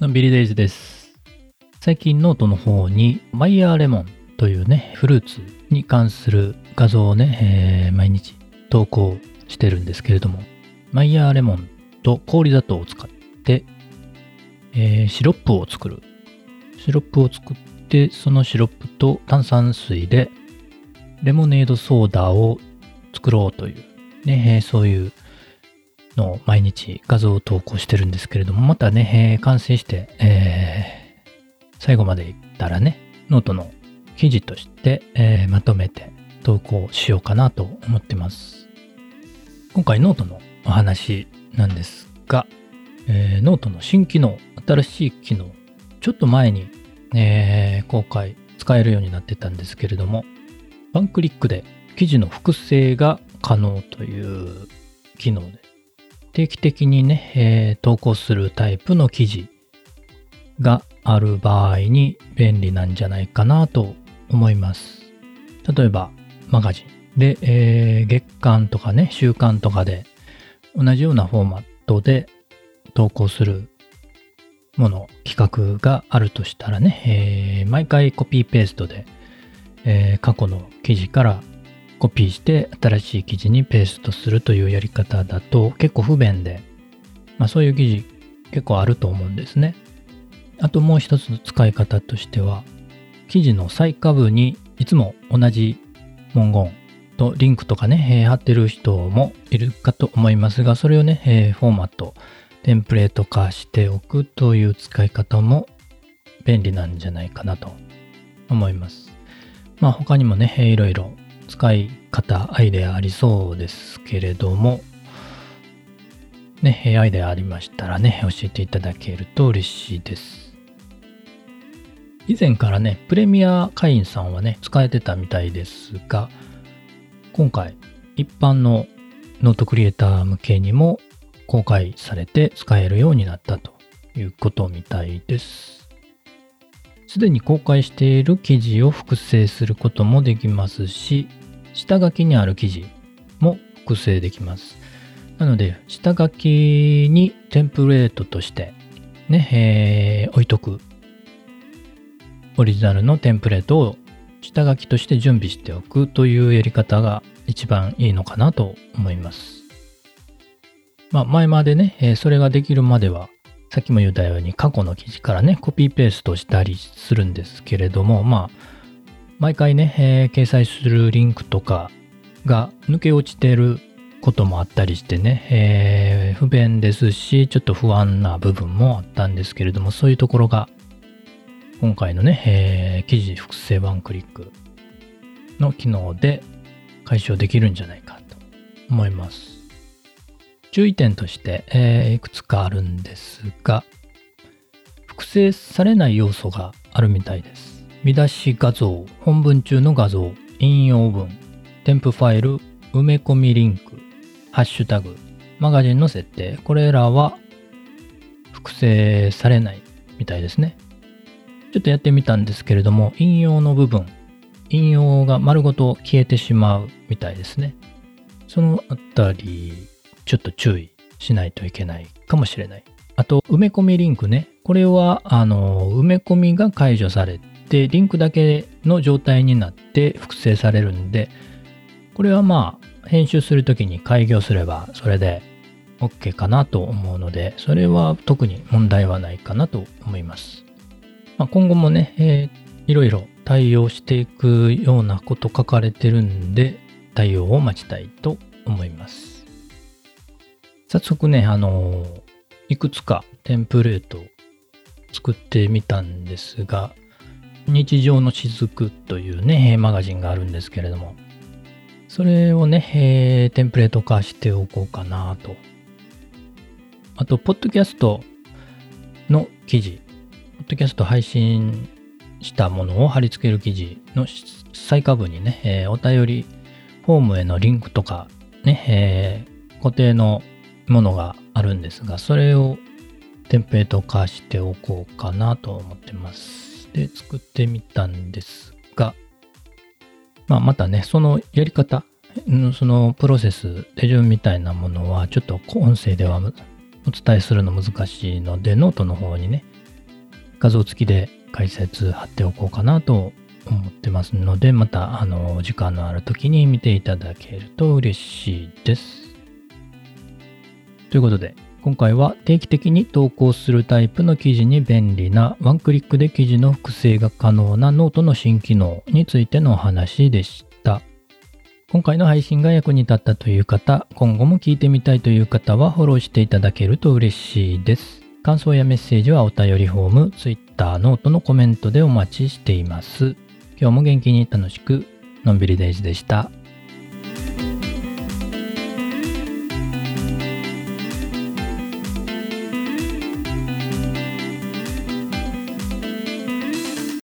のんびりデイズです。最近ノートの方にマイヤーレモンというね、フルーツに関する画像をね、えー毎日投稿してるんですけれども、マイヤーレモンと氷砂糖を使って、えーシロップを作る。シロップを作って、そのシロップと炭酸水でレモネードソーダを作ろうという、ね、えそういうの毎日画像を投稿してるんですけれども、またね、えー完成して、えー最後までいったらね、ノートの記事として、えーまとめて投稿しようかなと思ってます。今回ノートのお話なんですが、えーノートの新機能、新しい機能、ちょっと前に、えー公開、使えるようになってたんですけれども、ワンクリックで記事の複製が可能という機能で、定期的にね、えー投稿するタイプの記事がある場合に便利なんじゃないかなと思います。例えば、マガジンで、えー月間とかね、週間とかで同じようなフォーマットで投稿するもの、企画があるとしたらね、えー毎回コピーペーストで、えー過去の記事からコピーして新しい記事にペーストするというやり方だと結構不便で、まあそういう記事結構あると思うんですね。あともう一つの使い方としては、記事の最下部にいつも同じ文言とリンクとかね、え貼ってる人もいるかと思いますが、それをね、えフォーマット、テンプレート化しておくという使い方も便利なんじゃないかなと思います。まあ他にもね、いろいろ使い方、アイデアありそうですけれども、ね、アイデアありましたらね、教えていただけると嬉しいです。以前からね、プレミア会員さんはね、使えてたみたいですが、今回、一般のノートクリエイター向けにも公開されて使えるようになったということみたいです。すでに公開している記事を複製することもできますし、下書きにある記事も複製できます。なので、下書きにテンプレートとしてね、えー置いとくオリジナルのテンプレートを下書きとして準備しておくというやり方が一番いいのかなと思います。まあ前までね、それができるまでは、さっきも言ったように過去の記事からね、コピーペーストしたりするんですけれども、まあ、毎回ね、えー掲載するリンクとかが抜け落ちてることもあったりしてね、えー不便ですし、ちょっと不安な部分もあったんですけれども、そういうところが今回のね、えー記事複製ワンクリックの機能で解消できるんじゃないかと思います。注意点として、えーいくつかあるんですが、複製されない要素があるみたいです。見出し画像、本文中の画像、引用文、添付ファイル、埋め込みリンク、ハッシュタグ、マガジンの設定、これらは複製されないみたいですね。ちょっとやってみたんですけれども、引用の部分、引用が丸ごと消えてしまうみたいですね。そのあたり、ちょっと注意しないといけないかもしれない。あと、埋め込みリンクね。これは、あの、埋め込みが解除されて、リンクだけの状態になって複製されるんで、これはまあ、編集するときに開業すれば、それで OK かなと思うので、それは特に問題はないかなと思います。まあ、今後もね、えーいろいろ対応していくようなこと書かれてるんで、対応を待ちたいと思います。早速ね、あのいくつかテンプレートを作ってみたんですが、日常の雫というね、マガジンがあるんですけれども、それをね、えーテンプレート化しておこうかなと。あと、ポッドキャストの記事、ポッドキャスト配信したものを貼り付ける記事の最下部にね、えーお便りフォームへのリンクとかね、えー固定のものがあるんですが、それをテンプレート化しておこうかなと思ってます。で、作ってみたんですが、まあ、またね、そのやり方、そのプロセス、手順みたいなものは、ちょっと音声ではお伝えするの難しいので、ノートの方にね、画像付きで解説貼っておこうかなと思ってますので、また、あの、時間のある時に見ていただけると嬉しいです。ということで、今回は定期的に投稿するタイプの記事に便利なワンクリックで記事の複製が可能なノートの新機能についてのお話でした。今回の配信が役に立ったという方、今後も聞いてみたいという方はフォローしていただけると嬉しいです。感想やメッセージはお便りフォーム、Twitter、 note のコメントでお待ちしています。今日も元気に楽しく、のんびりデイズでした。